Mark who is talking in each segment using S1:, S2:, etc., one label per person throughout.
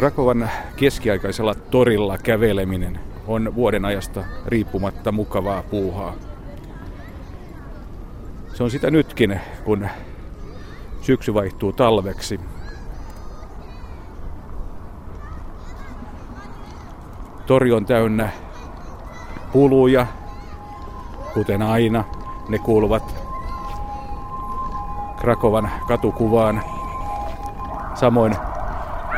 S1: Krakovan keskiaikaisella torilla käveleminen on vuoden ajasta riippumatta mukavaa puuhaa. Se on sitä nytkin, kun syksy vaihtuu talveksi. Tori on täynnä puluja, kuten aina. Ne kuuluvat Krakovan katukuvaan. Samoin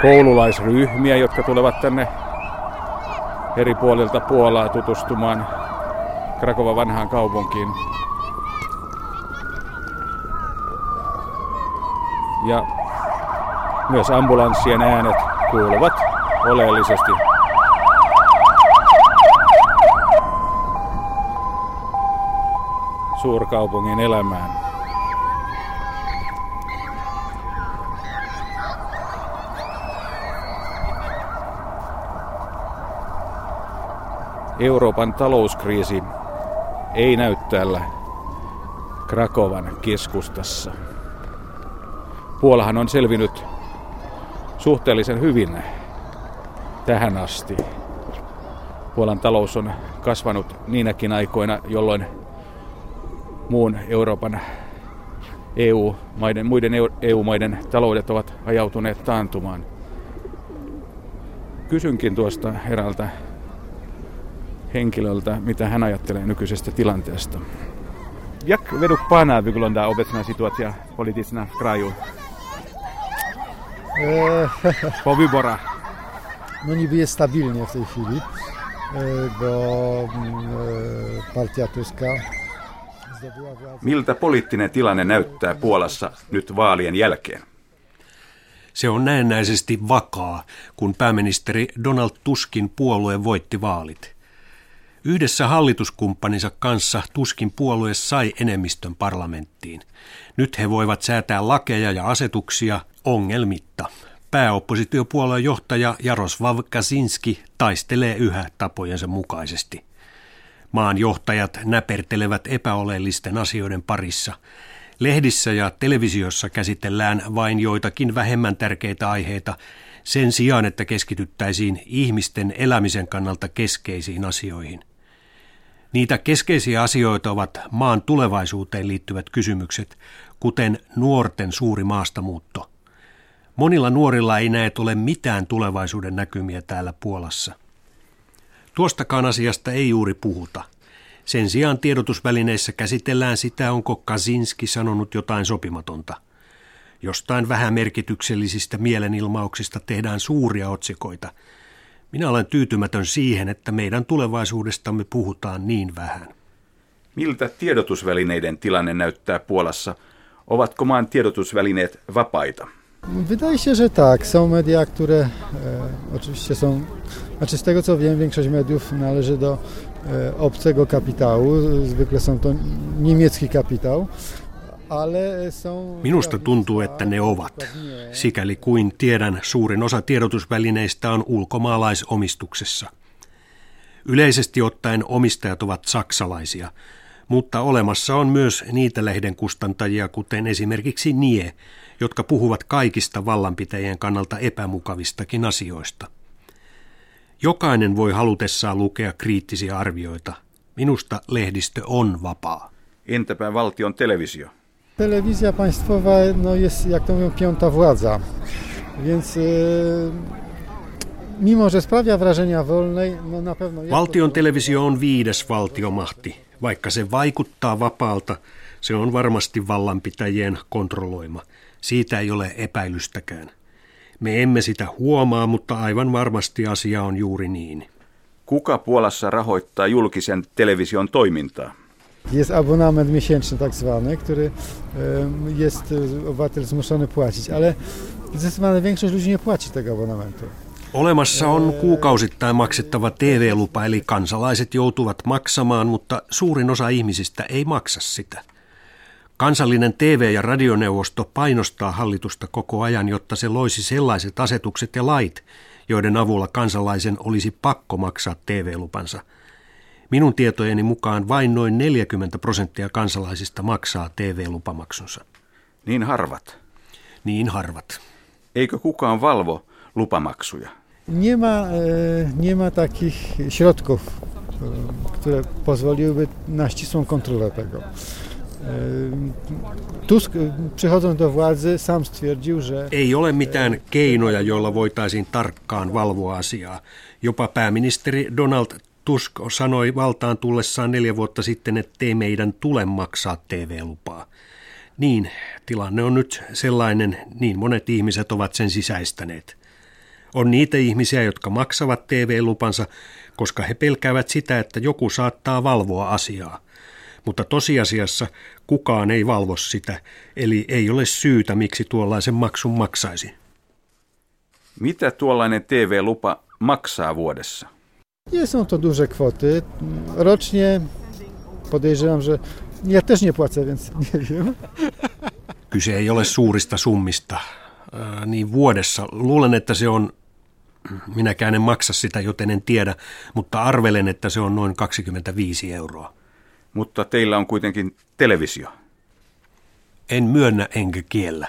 S1: koululaisryhmiä, jotka tulevat tänne eri puolilta Puolaa tutustumaan Krakovan vanhaan kaupunkiin. Ja myös ambulanssien äänet kuuluvat oleellisesti suurkaupungin elämään. Euroopan talouskriisi ei näy täällä Krakovan keskustassa. Puolahan on selvinnyt suhteellisen hyvin tähän asti. Puolan talous on kasvanut niinäkin aikoina, jolloin muun Euroopan EU-maiden, muiden EU-maiden taloudet ovat ajautuneet taantumaan. Kysynkin tuosta eräältä henkilöltä, mitä hän ajattelee nykyisestä tilanteesta. Jak według Pana wygląda obecna sytuacja polityczna w kraju? Po wyborach.
S2: No niby jest stabilnie w tej chwili, e, bo mm, e, partia Tuska.
S1: Miltä poliittinen tilanne näyttää Puolassa nyt vaalien jälkeen?
S3: Se on näennäisesti vakaa, kun pääministeri Donald Tuskin puolue voitti vaalit. Yhdessä hallituskumppaninsa kanssa Tuskin puolue sai enemmistön parlamenttiin. Nyt he voivat säätää lakeja ja asetuksia ongelmitta. Pääoppositiopuolueen johtaja Jaroslav Kaczynski taistelee yhä tapojensa mukaisesti. Maan johtajat näpertelevät epäoleellisten asioiden parissa. Lehdissä ja televisiossa käsitellään vain joitakin vähemmän tärkeitä aiheita sen sijaan, että keskityttäisiin ihmisten elämisen kannalta keskeisiin asioihin. Niitä keskeisiä asioita ovat maan tulevaisuuteen liittyvät kysymykset, kuten nuorten suuri maastamuutto. Monilla nuorilla ei näet ole mitään tulevaisuuden näkymiä täällä Puolassa. Tuostakaan asiasta ei juuri puhuta. Sen sijaan tiedotusvälineissä käsitellään sitä, onko Kazinski sanonut jotain sopimatonta. Jostain vähämerkityksellisistä mielenilmauksista tehdään suuria otsikoita – minä olen tyytymätön siihen, että meidän tulevaisuudestamme puhutaan niin vähän.
S1: Miltä tiedotusvälineiden tilanne näyttää Puolassa? Ovatko maan tiedotusvälineet vapaita?
S2: Wydaje się, że tak. Są media, które e, oczywiście są, znaczy z tego co wiem, większość mediów należy do e, obcego kapitału. Zwykle są to niemiecki kapitał.
S3: Minusta tuntuu, että ne ovat. Sikäli kuin tiedän, suurin osa tiedotusvälineistä on ulkomaalaisomistuksessa. Yleisesti ottaen omistajat ovat saksalaisia, mutta olemassa on myös niitä lehden kustantajia, kuten esimerkiksi NIE, jotka puhuvat kaikista vallanpitäjien kannalta epämukavistakin asioista. Jokainen voi halutessaan lukea kriittisiä arvioita. Minusta lehdistö on vapaa.
S1: Entäpä valtion televisio?
S2: Telewizja państwowa no, jest, jak to mówią, piąta władza. Więc mimo, że sprawia wrażenia wolnej, no na pewno...
S3: Valtion televisio on viides valtiomahti. Vaikka se vaikuttaa vapaalta, se on varmasti vallanpitäjien kontrolloima. Siitä ei ole epäilystäkään. Me emme sitä huomaa, mutta aivan varmasti asia on juuri niin.
S1: Kuka Puolassa rahoittaa julkisen television toimintaa?
S2: Jest abonament miesięczny tak zwany, który jest obywatel zmuszony płacić, ale zdecydowana większość ludzi nie płaci tego abonamentu.
S3: Olemassa on kuukausittain maksettava TV-lupa, eli kansalaiset joutuvat maksamaan, mutta suurin osa ihmisistä ei maksa sitä. Kansallinen TV- ja radioneuvosto painostaa hallitusta koko ajan, jotta se loisi sellaiset asetukset ja lait, joiden avulla kansalaisen olisi pakko maksaa TV-lupansa – Minun tietojeni mukaan vain noin 40 prosenttia kansalaisista maksaa TV-lupamaksunsa.
S1: Niin harvat?
S3: Niin harvat.
S1: Eikö kukaan valvo lupamaksuja?
S2: Nie ma, nie ma takich środków, które pozwoliłyby na ścisłą kontrolę tego. Tusk przychodząc do władzy sam stwierdził, że...
S3: Ei ole mitään keinoja, joilla voitaisiin tarkkaan valvoa asiaa. Jopa pääministeri Donald Tusk sanoi valtaan tullessaan neljä vuotta sitten, ettei meidän tule maksaa TV-lupaa. Niin, tilanne on nyt sellainen, niin monet ihmiset ovat sen sisäistäneet. On niitä ihmisiä, jotka maksavat TV-lupansa, koska he pelkäävät sitä, että joku saattaa valvoa asiaa. Mutta tosiasiassa kukaan ei valvo sitä, eli ei ole syytä, miksi tuollaisen maksun maksaisi.
S1: Mitä tuollainen TV-lupa maksaa vuodessa?
S2: Nie są to duże kwoty. Rocznie podejrzewam, że ja też nie płacę, więc nie wiem.
S3: Kyse ei ole suurista summista. niin vuodessa. Luulen, että se on, minäkään en maksa sitä, joten en tiedä, mutta arvelen, että se on noin 25 euroa.
S1: Mutta teillä on kuitenkin televisio.
S3: En myönnä enkä kiellä.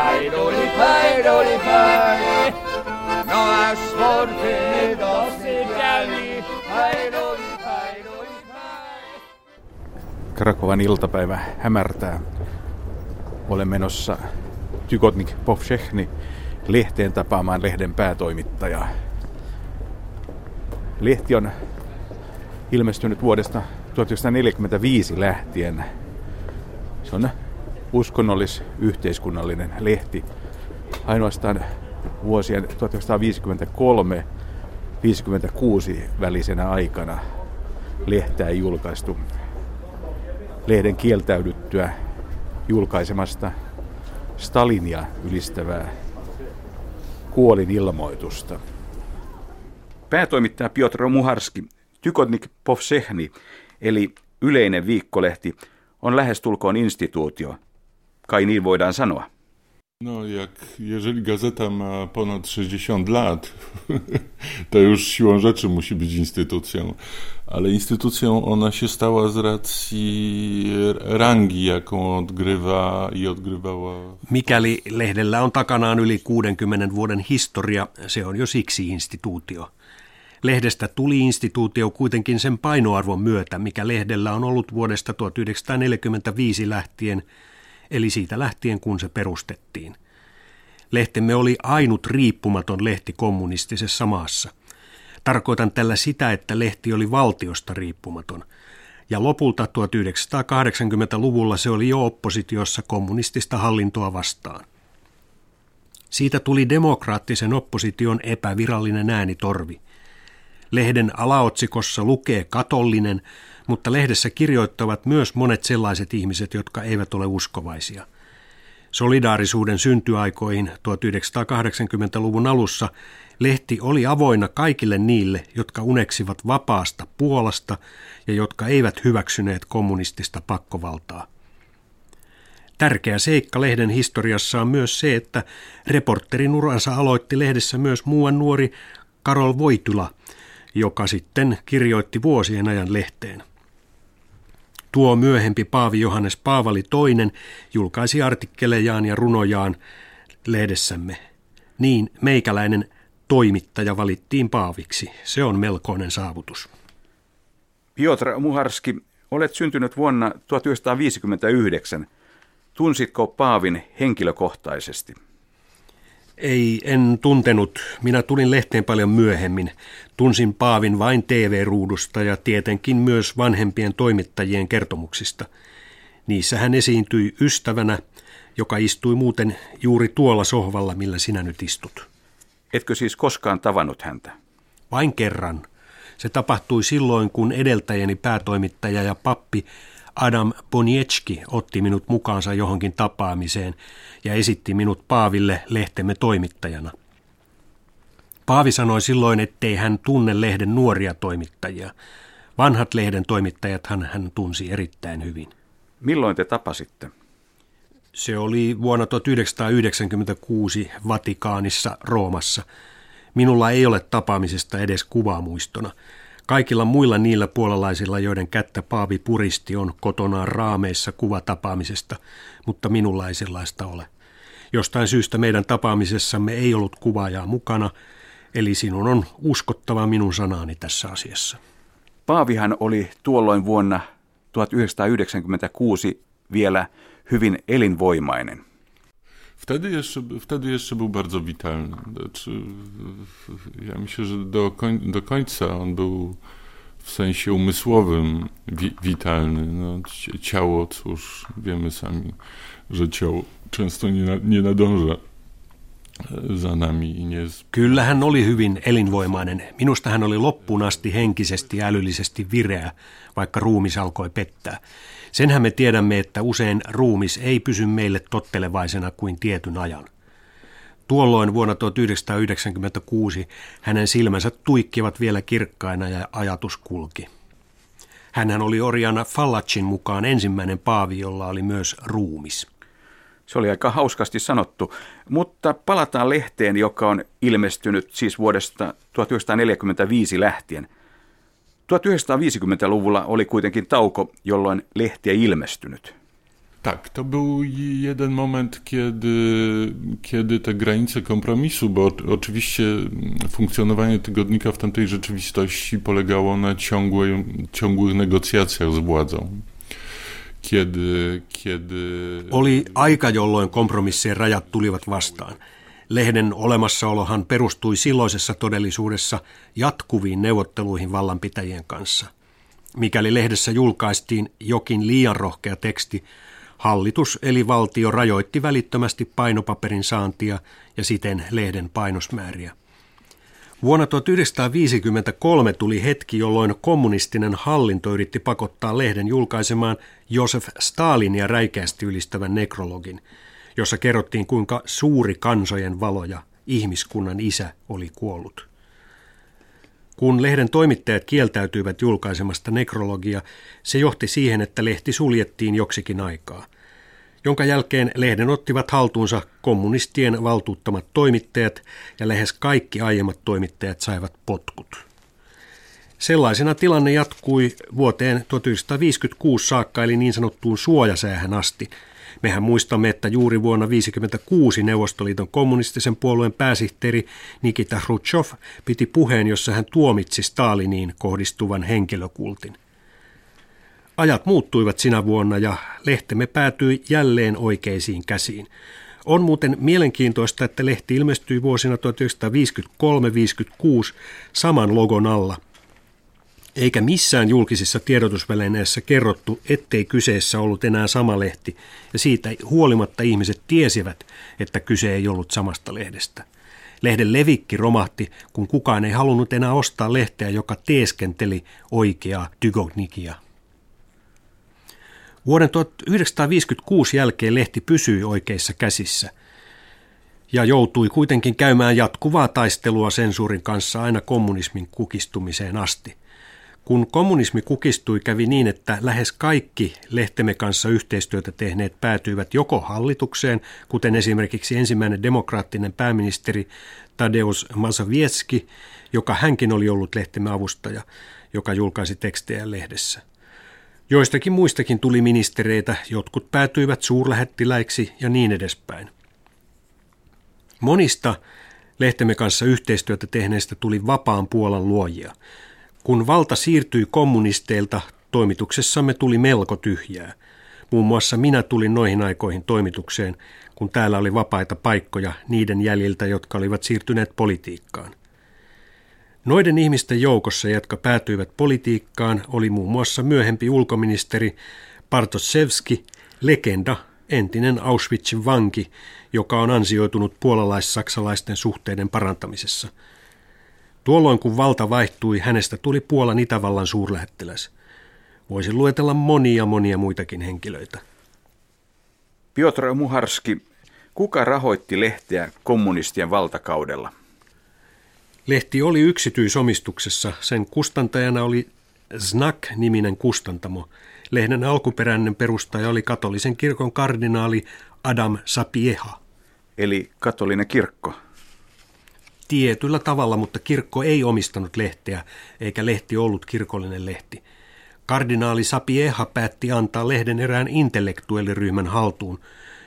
S3: Paidoli, paidoli. No paidoli,
S1: paidoli, Krakovan iltapäivä hämärtää. Olen menossa Tykotnik Povshechni lehteen tapaamaan lehden päätoimittajaa. Lehti on ilmestynyt vuodesta 1945 lähtien. Se on uskonnollis-yhteiskunnallinen lehti. Ainoastaan vuosien 1953-56 välisenä aikana lehtää ei julkaistu lehden kieltäydyttyä julkaisemasta Stalinia ylistävää kuolinilmoitusta. Päätoimittaja Piotr Muharski, Tykotnik Povsehni, eli yleinen viikkolehti, on lähestulkoon instituutio – Kai niin voidaan sanoa.
S4: No jak jeżeli gazeta ma ponad 60 lat, to już siłą rzeczy musi być instytucją, ale instytucją ona się stała z racji rangi, jaką odgrywa i odgrywała.
S3: Mikäli lehdellä on takanaan yli 60 vuoden historia, se on jo siksi instituutio. Lehdestä tuli instituutio kuitenkin sen painoarvon myötä, mikä lehdellä on ollut vuodesta 1945 lähtien – eli siitä lähtien kun se perustettiin. Lehtemme oli ainut riippumaton lehti kommunistisessa maassa. Tarkoitan tällä sitä, että lehti oli valtiosta riippumaton. Ja lopulta 1980-luvulla se oli jo oppositiossa kommunistista hallintoa vastaan. Siitä tuli demokraattisen opposition epävirallinen äänitorvi. Lehden alaotsikossa lukee katollinen, mutta lehdessä kirjoittavat myös monet sellaiset ihmiset, jotka eivät ole uskovaisia. Solidaarisuuden syntyaikoihin 1980-luvun alussa lehti oli avoinna kaikille niille, jotka uneksivat vapaasta Puolasta ja jotka eivät hyväksyneet kommunistista pakkovaltaa. Tärkeä seikka lehden historiassa on myös se, että reporterin uransa aloitti lehdessä myös muuan nuori Karol Voitula, joka sitten kirjoitti vuosien ajan lehteen. Tuo myöhempi Paavi Johannes Paavali II julkaisi artikkelejaan ja runojaan lehdessämme. Niin meikäläinen toimittaja valittiin Paaviksi. Se on melkoinen saavutus.
S1: Piotr Muharski, olet syntynyt vuonna 1959. Tunsitko Paavin henkilökohtaisesti?
S3: Ei, en tuntenut. Minä tulin lehteen paljon myöhemmin. Tunsin Paavin vain TV-ruudusta ja tietenkin myös vanhempien toimittajien kertomuksista. Niissä hän esiintyi ystävänä, joka istui muuten juuri tuolla sohvalla, millä sinä nyt istut.
S1: Etkö siis koskaan tavannut häntä?
S3: Vain kerran. Se tapahtui silloin, kun edeltäjäni päätoimittaja ja pappi Adam Boniecki otti minut mukaansa johonkin tapaamiseen ja esitti minut Paaville lehtemme toimittajana. Paavi sanoi silloin, ettei hän tunne lehden nuoria toimittajia. Vanhat lehden toimittajat hän tunsi erittäin hyvin.
S1: Milloin te tapasitte?
S3: Se oli vuonna 1996 Vatikaanissa Roomassa. Minulla ei ole tapaamisesta edes kuvaamuistona. Kaikilla muilla niillä puolalaisilla, joiden kättä Paavi puristi, on kotonaan raameissa kuva tapaamisesta, mutta minulla ei sellaista ole. Jostain syystä meidän tapaamisessamme ei ollut kuvaajaa mukana, eli sinun on uskottava minun sanaani tässä asiassa.
S1: Paavihan oli tuolloin vuonna 1996 vielä hyvin elinvoimainen.
S4: Wtedy jeszcze, wtedy jeszcze był bardzo witalny. Znaczy, ja myślę, że do, koń, do końca on był w sensie umysłowym wi, witalny. No, ciało, cóż, wiemy sami, że ciało często nie, nie nadąża za nami. Nie...
S3: Kyllä hän oli hyvin elinvoimainen. Minusta hän oli loppuun asti henkisesti älyllisesti vireä, vaikka ruumis alkoi pettää. Senhän me tiedämme, että usein ruumis ei pysy meille tottelevaisena kuin tietyn ajan. Tuolloin vuonna 1996 hänen silmänsä tuikkivat vielä kirkkaina ja ajatus kulki. Hänhän oli Oriana Fallacin mukaan ensimmäinen paavi, jolla oli myös ruumis.
S1: Se oli aika hauskasti sanottu, mutta palataan lehteen, joka on ilmestynyt siis vuodesta 1945 lähtien – 1950-luvulla oli kuitenkin tauko, jolloin lehti ei ilmestynyt.
S4: Tak, to był jeden moment, kiedy, kiedy te granice kompromisu, bo oczywiście funkcjonowanie tygodnika w tamtej rzeczywistości polegało na ciągłej, ciągłych negocjacjach z władzą.
S3: Kiedy, kiedy... Oli aika, jolloin kompromissien rajat tulivat vastaan. Lehden olemassaolohan perustui silloisessa todellisuudessa jatkuviin neuvotteluihin vallanpitäjien kanssa. Mikäli lehdessä julkaistiin jokin liian rohkea teksti, hallitus eli valtio rajoitti välittömästi painopaperin saantia ja siten lehden painosmääriä. Vuonna 1953 tuli hetki, jolloin kommunistinen hallinto yritti pakottaa lehden julkaisemaan Josef Stalinia räikeästi ylistävän nekrologin – jossa kerrottiin kuinka suuri kansojen valoja ihmiskunnan isä oli kuollut. Kun lehden toimittajat kieltäytyivät julkaisemasta nekrologia, se johti siihen, että lehti suljettiin joksikin aikaa, jonka jälkeen lehden ottivat haltuunsa kommunistien valtuuttamat toimittajat ja lähes kaikki aiemmat toimittajat saivat potkut. Sellaisena tilanne jatkui vuoteen 1956 saakka eli niin sanottuun suojasäähän asti – Mehän muistamme, että juuri vuonna 1956 Neuvostoliiton kommunistisen puolueen pääsihteeri Nikita Khrushchev piti puheen, jossa hän tuomitsi Staliniin kohdistuvan henkilökultin. Ajat muuttuivat sinä vuonna ja lehtemme päätyi jälleen oikeisiin käsiin. On muuten mielenkiintoista, että lehti ilmestyi vuosina 1953-56 saman logon alla – eikä missään julkisissa tiedotusvälineissä kerrottu, ettei kyseessä ollut enää sama lehti, ja siitä huolimatta ihmiset tiesivät, että kyse ei ollut samasta lehdestä. Lehden levikki romahti, kun kukaan ei halunnut enää ostaa lehteä, joka teeskenteli oikeaa Dygognikia. Vuoden 1956 jälkeen lehti pysyi oikeissa käsissä ja joutui kuitenkin käymään jatkuvaa taistelua sensuurin kanssa aina kommunismin kukistumiseen asti. Kun kommunismi kukistui, kävi niin, että lähes kaikki lehtemme kanssa yhteistyötä tehneet päätyivät joko hallitukseen, kuten esimerkiksi ensimmäinen demokraattinen pääministeri Tadeusz Mazowiecki, joka hänkin oli ollut lehtemme avustaja, joka julkaisi tekstejä lehdessä. Joistakin muistakin tuli ministereitä, jotkut päätyivät suurlähettiläiksi ja niin edespäin. Monista lehtemme kanssa yhteistyötä tehneistä tuli vapaan Puolan luojia – kun valta siirtyi kommunisteilta, toimituksessamme tuli melko tyhjää. Muun muassa minä tulin noihin aikoihin toimitukseen, kun täällä oli vapaita paikkoja niiden jäljiltä, jotka olivat siirtyneet politiikkaan. Noiden ihmisten joukossa, jotka päätyivät politiikkaan, oli muun muassa myöhempi ulkoministeri Bartoszewski, legenda, entinen Auschwitzin vanki, joka on ansioitunut puolalais-saksalaisten suhteiden parantamisessa – Tuolloin kun valta vaihtui, hänestä tuli Puolan Itävallan suurlähettiläs. Voisin luetella monia monia muitakin henkilöitä.
S1: Piotr Muharski, kuka rahoitti lehteä kommunistien valtakaudella?
S3: Lehti oli yksityisomistuksessa. Sen kustantajana oli Znak-niminen kustantamo. Lehden alkuperäinen perustaja oli katolisen kirkon kardinaali Adam Sapieha.
S1: Eli katolinen kirkko.
S3: Tietyllä tavalla, mutta kirkko ei omistanut lehteä, eikä lehti ollut kirkollinen lehti. Kardinaali Sapieha päätti antaa lehden erään intellektuelliryhmän haltuun,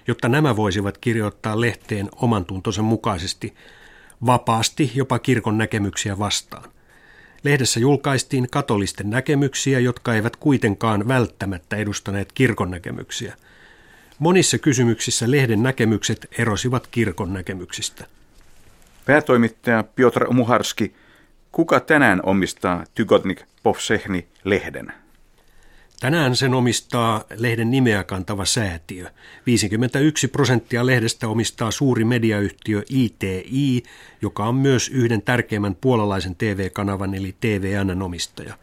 S3: jotta nämä voisivat kirjoittaa lehteen oman tuntonsa mukaisesti, vapaasti jopa kirkon näkemyksiä vastaan. Lehdessä julkaistiin katolisten näkemyksiä, jotka eivät kuitenkaan välttämättä edustaneet kirkon näkemyksiä. Monissa kysymyksissä lehden näkemykset erosivat kirkon näkemyksistä.
S1: Päätoimittaja Piotr Muharski, kuka tänään omistaa Tygotnik Povsehni lehden?
S3: Tänään sen omistaa lehden nimeä kantava säätiö. 51 prosenttia lehdestä omistaa suuri mediayhtiö ITI, joka on myös yhden tärkeimmän puolalaisen TV-kanavan eli TVNn omistaja.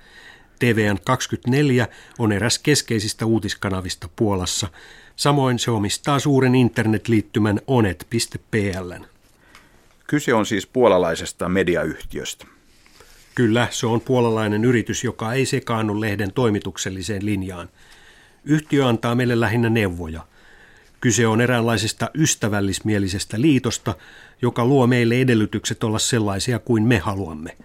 S3: TVN 24 on eräs keskeisistä uutiskanavista Puolassa. Samoin se omistaa suuren internetliittymän onet.pl.
S1: Kyse on siis puolalaisesta mediayhtiöstä.
S3: Kyllä, se on puolalainen yritys, joka ei sekaannu lehden toimitukselliseen linjaan. Yhtiö antaa meille lähinnä neuvoja. Kyse on eräänlaisesta ystävällismielisestä liitosta, joka luo meille edellytykset olla sellaisia kuin me haluamme.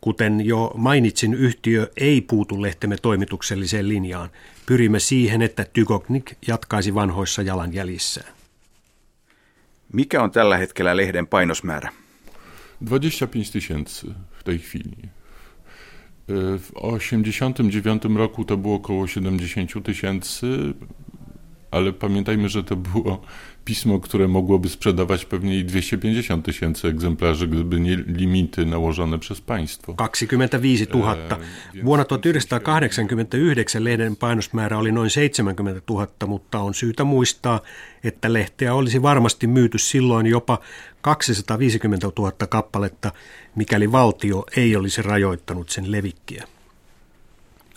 S3: Kuten jo mainitsin, yhtiö ei puutu lehtemme toimitukselliseen linjaan. Pyrimme siihen, että Tygoknik jatkaisi vanhoissa jalanjäljissään.
S1: Mikä on tällä hetkellä lehden painosmäärä?
S4: 25 tysięcy w tej chwili. W 1989 roku to było około 70 tysięcy, ale pamiętajmy, że to było pismo, które mogłoby sprzedawać pewnie i 250 tysięcy egzemplarzy, gdyby nie limity nałożone przez państwo.
S3: 25 000. Vuonna 1989 lehden painosmäärä oli noin 70 000, mutta on syytä muistaa, että lehteä olisi varmasti myyty silloin jopa 250 000 kappaletta, mikäli valtio ei olisi rajoittanut sen levikkiä.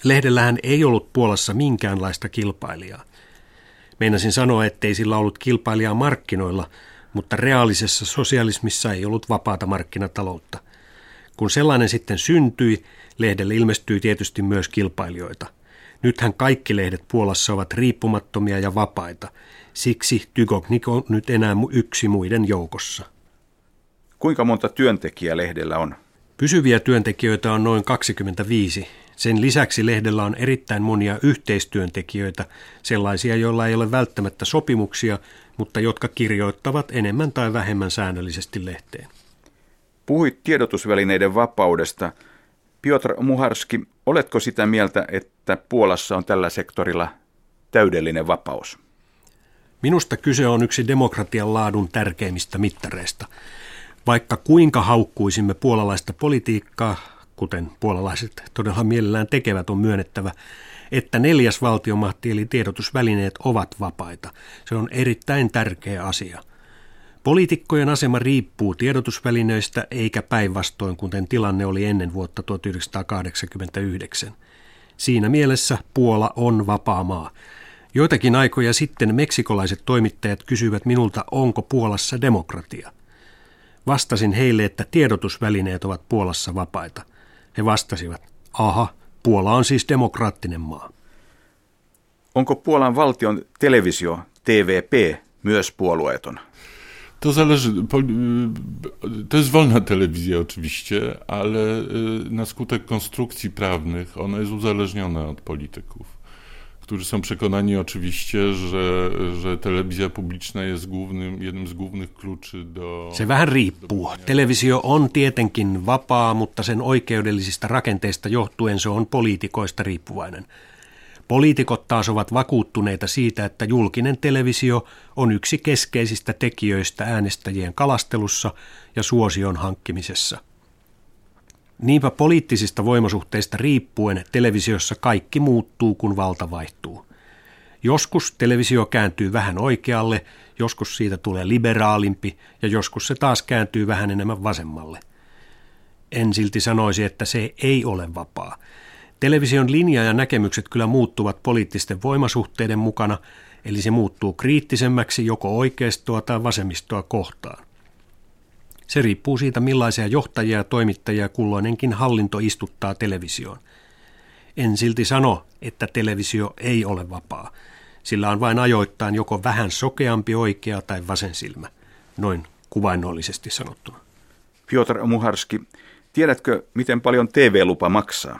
S3: Lehdellähän ei ollut Puolassa minkäänlaista kilpailijaa. Meinasin sanoa, ettei sillä ollut kilpailijaa markkinoilla, mutta reaalisessa sosialismissa ei ollut vapaata markkinataloutta. Kun sellainen sitten syntyi, lehdelle ilmestyi tietysti myös kilpailijoita. Nythän kaikki lehdet Puolassa ovat riippumattomia ja vapaita. Siksi Tygoknik on nyt enää yksi muiden joukossa.
S1: Kuinka monta työntekijää lehdellä on?
S3: Pysyviä työntekijöitä on noin 25. Sen lisäksi lehdellä on erittäin monia yhteistyöntekijöitä, sellaisia, joilla ei ole välttämättä sopimuksia, mutta jotka kirjoittavat enemmän tai vähemmän säännöllisesti lehteen.
S1: Puhuit tiedotusvälineiden vapaudesta. Piotr Muharski, oletko sitä mieltä, että Puolassa on tällä sektorilla täydellinen vapaus?
S3: Minusta kyse on yksi demokratian laadun tärkeimmistä mittareista. Vaikka kuinka haukkuisimme puolalaista politiikkaa, kuten puolalaiset todella mielellään tekevät, on myönnettävä, että neljäs valtiomahti eli tiedotusvälineet ovat vapaita. Se on erittäin tärkeä asia. Poliitikkojen asema riippuu tiedotusvälineistä eikä päinvastoin, kuten tilanne oli ennen vuotta 1989. Siinä mielessä Puola on vapaa maa. Joitakin aikoja sitten meksikolaiset toimittajat kysyivät minulta, onko Puolassa demokratia. Vastasin heille, että tiedotusvälineet ovat Puolassa vapaita. He vastasivat, aha, Puola on siis demokraattinen maa.
S1: Onko Puolan valtion televisio, TVP, myös puolueeton?
S4: To zależy, to jest wolna telewizja oczywiście, ale na skutek konstrukcji prawnych ona jest uzależniona od polityków którzy są przekonani oczywiście, że, że telewizja publiczna jest głównym, jednym z głównych kluczy do...
S3: Se vähän riippuu. Televisio on tietenkin vapaa, mutta sen oikeudellisista rakenteista johtuen se on poliitikoista riippuvainen. Poliitikot taas ovat vakuuttuneita siitä, että julkinen televisio on yksi keskeisistä tekijöistä äänestäjien kalastelussa ja suosion hankkimisessa – Niinpä poliittisista voimasuhteista riippuen televisiossa kaikki muuttuu, kun valta vaihtuu. Joskus televisio kääntyy vähän oikealle, joskus siitä tulee liberaalimpi ja joskus se taas kääntyy vähän enemmän vasemmalle. En silti sanoisi, että se ei ole vapaa. Television linja ja näkemykset kyllä muuttuvat poliittisten voimasuhteiden mukana, eli se muuttuu kriittisemmäksi joko oikeistoa tai vasemmistoa kohtaan. Se riippuu siitä, millaisia johtajia ja toimittajia kulloinenkin hallinto istuttaa televisioon. En silti sano, että televisio ei ole vapaa. Sillä on vain ajoittain joko vähän sokeampi oikea tai vasen silmä, noin kuvainnollisesti sanottuna.
S1: Piotr Muharski, tiedätkö, miten paljon TV-lupa maksaa?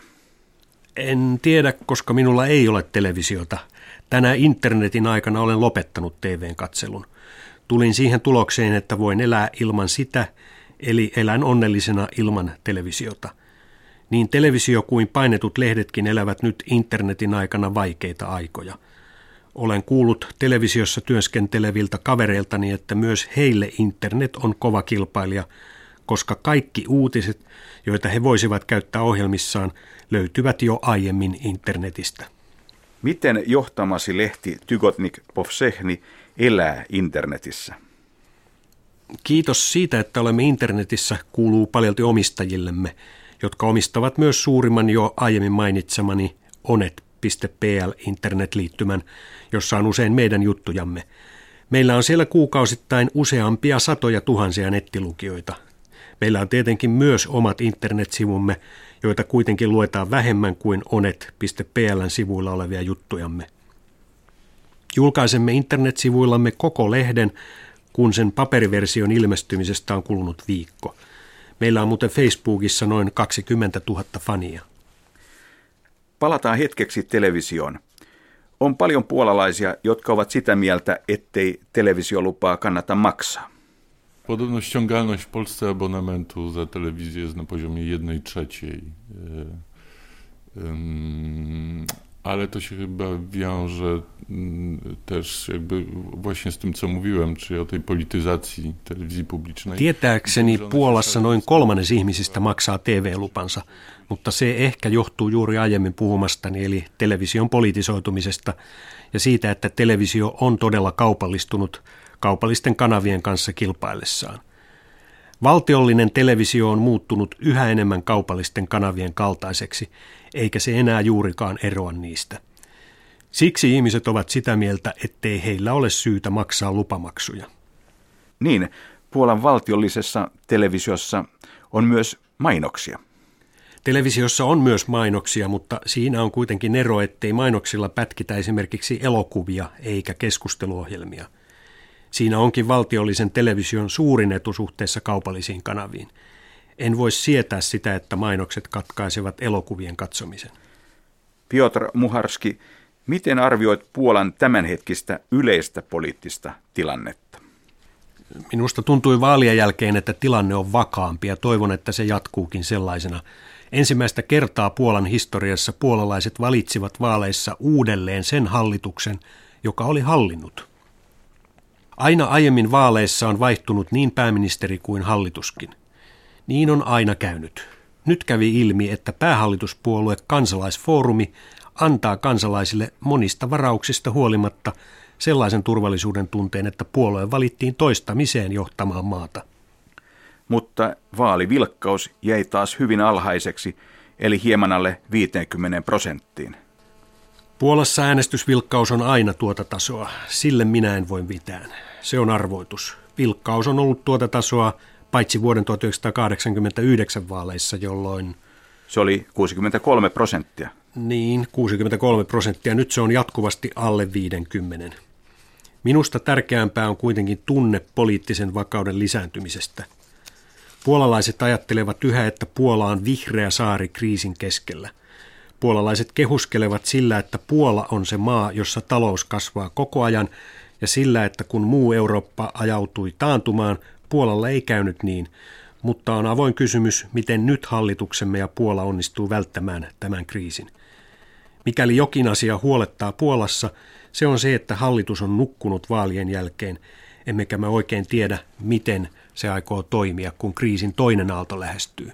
S3: En tiedä, koska minulla ei ole televisiota. Tänä internetin aikana olen lopettanut TVn katselun. Tulin siihen tulokseen, että voin elää ilman sitä, eli elän onnellisena ilman televisiota. Niin televisio kuin painetut lehdetkin elävät nyt internetin aikana vaikeita aikoja. Olen kuullut televisiossa työskenteleviltä kavereiltani, että myös heille internet on kova kilpailija, koska kaikki uutiset, joita he voisivat käyttää ohjelmissaan, löytyvät jo aiemmin internetistä.
S1: Miten johtamasi lehti Tygotnik Povsehni elää internetissä?
S3: Kiitos siitä, että olemme internetissä, kuuluu paljolti omistajillemme, jotka omistavat myös suurimman jo aiemmin mainitsemani onet.pl internetliittymän, jossa on usein meidän juttujamme. Meillä on siellä kuukausittain useampia satoja tuhansia nettilukijoita. Meillä on tietenkin myös omat internetsivumme, joita kuitenkin luetaan vähemmän kuin onet.pln sivuilla olevia juttujamme. Julkaisemme internetsivuillamme koko lehden, kun sen paperiversion ilmestymisestä on kulunut viikko. Meillä on muuten Facebookissa noin 20 000 fania.
S1: Palataan hetkeksi televisioon. On paljon puolalaisia, jotka ovat sitä mieltä, ettei televisiolupaa kannata maksaa.
S4: Podobno ściągalność w Polsce abonamentu za telewizję jest na poziomie 1 trzeciej. Ale to się chyba wiąże mm, też jakby właśnie z tym, co mówiłem, czyli o tej polityzacji telewizji publicznej.
S3: Tietääkseni Puolassa noin kolmannes ihmisistä maksaa TV-lupansa, mutta se ehkä johtuu juuri aiemmin puhumastani, eli television politisoitumisesta ja siitä, että televisio on todella kaupallistunut kaupallisten kanavien kanssa kilpaillessaan. Valtiollinen televisio on muuttunut yhä enemmän kaupallisten kanavien kaltaiseksi, eikä se enää juurikaan eroa niistä. Siksi ihmiset ovat sitä mieltä, ettei heillä ole syytä maksaa lupamaksuja.
S1: Niin, Puolan valtiollisessa televisiossa on myös mainoksia.
S3: Televisiossa on myös mainoksia, mutta siinä on kuitenkin ero, ettei mainoksilla pätkitä esimerkiksi elokuvia eikä keskusteluohjelmia – Siinä onkin valtiollisen television suurin etu suhteessa kaupallisiin kanaviin. En voi sietää sitä, että mainokset katkaisevat elokuvien katsomisen.
S1: Piotr Muharski, miten arvioit Puolan tämänhetkistä yleistä poliittista tilannetta?
S3: Minusta tuntui vaalien jälkeen, että tilanne on vakaampi ja toivon, että se jatkuukin sellaisena. Ensimmäistä kertaa Puolan historiassa puolalaiset valitsivat vaaleissa uudelleen sen hallituksen, joka oli hallinnut. Aina aiemmin vaaleissa on vaihtunut niin pääministeri kuin hallituskin. Niin on aina käynyt. Nyt kävi ilmi, että päähallituspuolue Kansalaisfoorumi antaa kansalaisille monista varauksista huolimatta sellaisen turvallisuuden tunteen, että puolue valittiin toistamiseen johtamaan maata.
S1: Mutta vaalivilkkaus jäi taas hyvin alhaiseksi, eli hieman alle 50 prosenttiin.
S3: Puolassa äänestysvilkkaus on aina tuota tasoa. Sille minä en voi mitään. Se on arvoitus. Vilkkaus on ollut tuota tasoa paitsi vuoden 1989 vaaleissa, jolloin...
S1: Se oli 63 prosenttia.
S3: Niin, 63 prosenttia. Nyt se on jatkuvasti alle 50. Minusta tärkeämpää on kuitenkin tunne poliittisen vakauden lisääntymisestä. Puolalaiset ajattelevat yhä, että Puola on vihreä saari kriisin keskellä. Puolalaiset kehuskelevat sillä, että Puola on se maa, jossa talous kasvaa koko ajan ja sillä, että kun muu Eurooppa ajautui taantumaan, Puolalla ei käynyt niin, mutta on avoin kysymys, miten nyt hallituksemme ja Puola onnistuu välttämään tämän kriisin. Mikäli jokin asia huolettaa Puolassa, se on se, että hallitus on nukkunut vaalien jälkeen, emmekä me oikein tiedä, miten se aikoo toimia, kun kriisin toinen aalto lähestyy.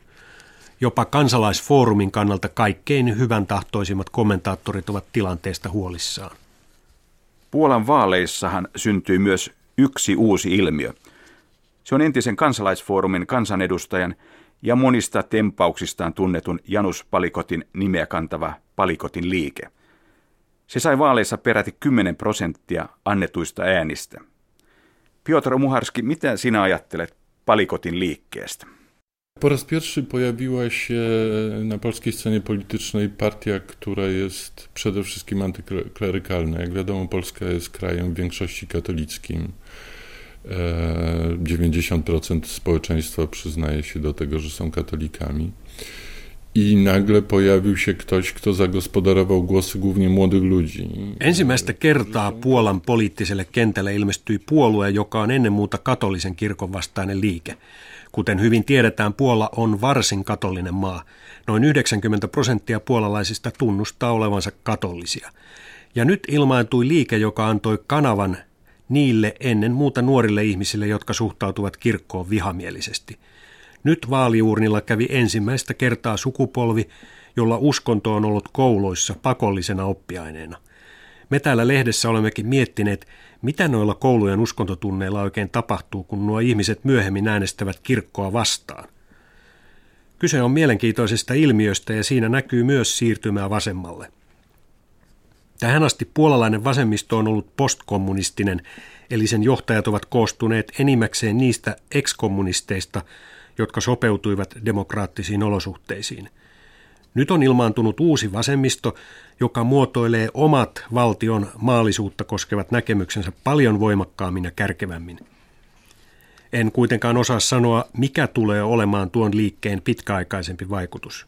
S3: Jopa kansalaisfoorumin kannalta kaikkein hyvän tahtoisimmat kommentaattorit ovat tilanteesta huolissaan.
S1: Puolan vaaleissahan syntyi myös yksi uusi ilmiö. Se on entisen kansalaisfoorumin kansanedustajan ja monista tempauksistaan tunnetun Janus Palikotin nimeä kantava Palikotin liike. Se sai vaaleissa peräti 10 prosenttia annetuista äänistä. Piotr Muharski, mitä sinä ajattelet Palikotin liikkeestä?
S4: Po raz pierwszy pojawiła się na polskiej scenie politycznej partia, która jest przede wszystkim antyklerykalna. Jak wiadomo, Polska jest krajem w większości katolickim. 90% społeczeństwa przyznaje się do tego, że są katolikami. I nagle pojawił się ktoś, kto zagospodarował głosy głównie młodych ludzi.
S3: Ensimmäistä kertaa Puolan poliittiselle kentälle ilmestyi puolue, joka on ennen muuta katolisen kirkon vastainen liike. Kuten hyvin tiedetään, Puola on varsin katolinen maa. Noin 90 prosenttia puolalaisista tunnustaa olevansa katolisia. Ja nyt ilmaantui liike, joka antoi kanavan niille ennen muuta nuorille ihmisille, jotka suhtautuvat kirkkoon vihamielisesti. Nyt vaaliuurnilla kävi ensimmäistä kertaa sukupolvi, jolla uskonto on ollut kouluissa pakollisena oppiaineena. Me täällä lehdessä olemmekin miettineet, mitä noilla koulujen uskontotunneilla oikein tapahtuu, kun nuo ihmiset myöhemmin äänestävät kirkkoa vastaan. Kyse on mielenkiintoisesta ilmiöstä ja siinä näkyy myös siirtymää vasemmalle. Tähän asti puolalainen vasemmisto on ollut postkommunistinen, eli sen johtajat ovat koostuneet enimmäkseen niistä ekskommunisteista, jotka sopeutuivat demokraattisiin olosuhteisiin. Nyt on ilmaantunut uusi vasemmisto, joka muotoilee omat valtion maallisuutta koskevat näkemyksensä paljon voimakkaammin ja kärkevämmin. En kuitenkaan osaa sanoa, mikä tulee olemaan tuon liikkeen pitkäaikaisempi vaikutus.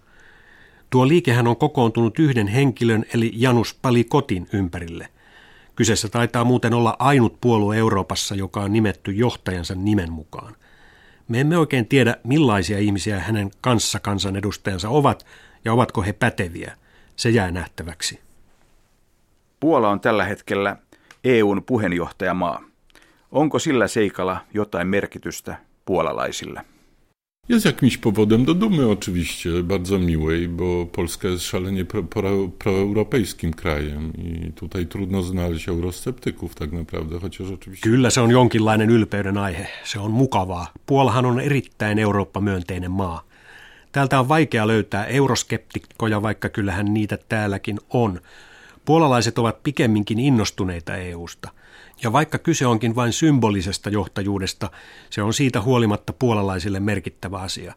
S3: Tuo liikehän on kokoontunut yhden henkilön eli Janus Palikotin ympärille. Kyseessä taitaa muuten olla ainut puolue Euroopassa, joka on nimetty johtajansa nimen mukaan. Me emme oikein tiedä, millaisia ihmisiä hänen kanssa kansanedustajansa ovat ja ovatko he päteviä. Se jää nähtäväksi.
S1: Puola on tällä hetkellä EUn puheenjohtajamaa. Onko sillä seikalla jotain merkitystä puolalaisille?
S4: Jest jakimś powodem do dumy oczywiście, bardzo miłej, bo Polska jest szalenie pro, pro, proeuropejskim krajem i tutaj trudno znaleźć eurosceptyków tak naprawdę, chociaż oczywiście...
S3: Kyllä se on jonkinlainen ylpeyden aihe. Se on mukavaa. Puolahan on erittäin Eurooppa-myönteinen maa. Täältä on vaikea löytää euroskeptikkoja, vaikka kyllähän niitä täälläkin on. Puolalaiset ovat pikemminkin innostuneita EUsta. Ja vaikka kyse onkin vain symbolisesta johtajuudesta, se on siitä huolimatta puolalaisille merkittävä asia.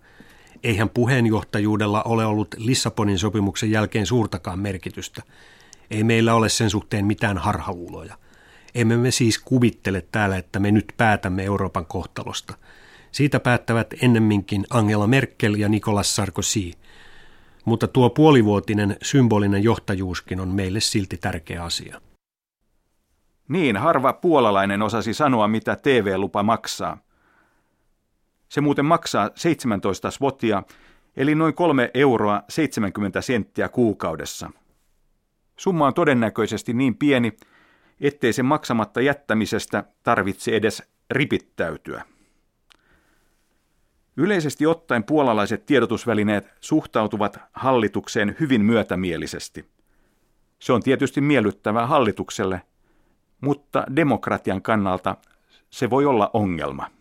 S3: Eihän puheenjohtajuudella ole ollut Lissabonin sopimuksen jälkeen suurtakaan merkitystä. Ei meillä ole sen suhteen mitään harhaluuloja. Emme me siis kuvittele täällä, että me nyt päätämme Euroopan kohtalosta. Siitä päättävät ennemminkin Angela Merkel ja Nicolas Sarkozy. Mutta tuo puolivuotinen symbolinen johtajuuskin on meille silti tärkeä asia.
S1: Niin, harva puolalainen osasi sanoa, mitä TV-lupa maksaa. Se muuten maksaa 17 svotia, eli noin 3 euroa 70 senttiä kuukaudessa. Summa on todennäköisesti niin pieni, ettei sen maksamatta jättämisestä tarvitse edes ripittäytyä. Yleisesti ottaen puolalaiset tiedotusvälineet suhtautuvat hallitukseen hyvin myötämielisesti. Se on tietysti miellyttävää hallitukselle – mutta demokratian kannalta se voi olla ongelma.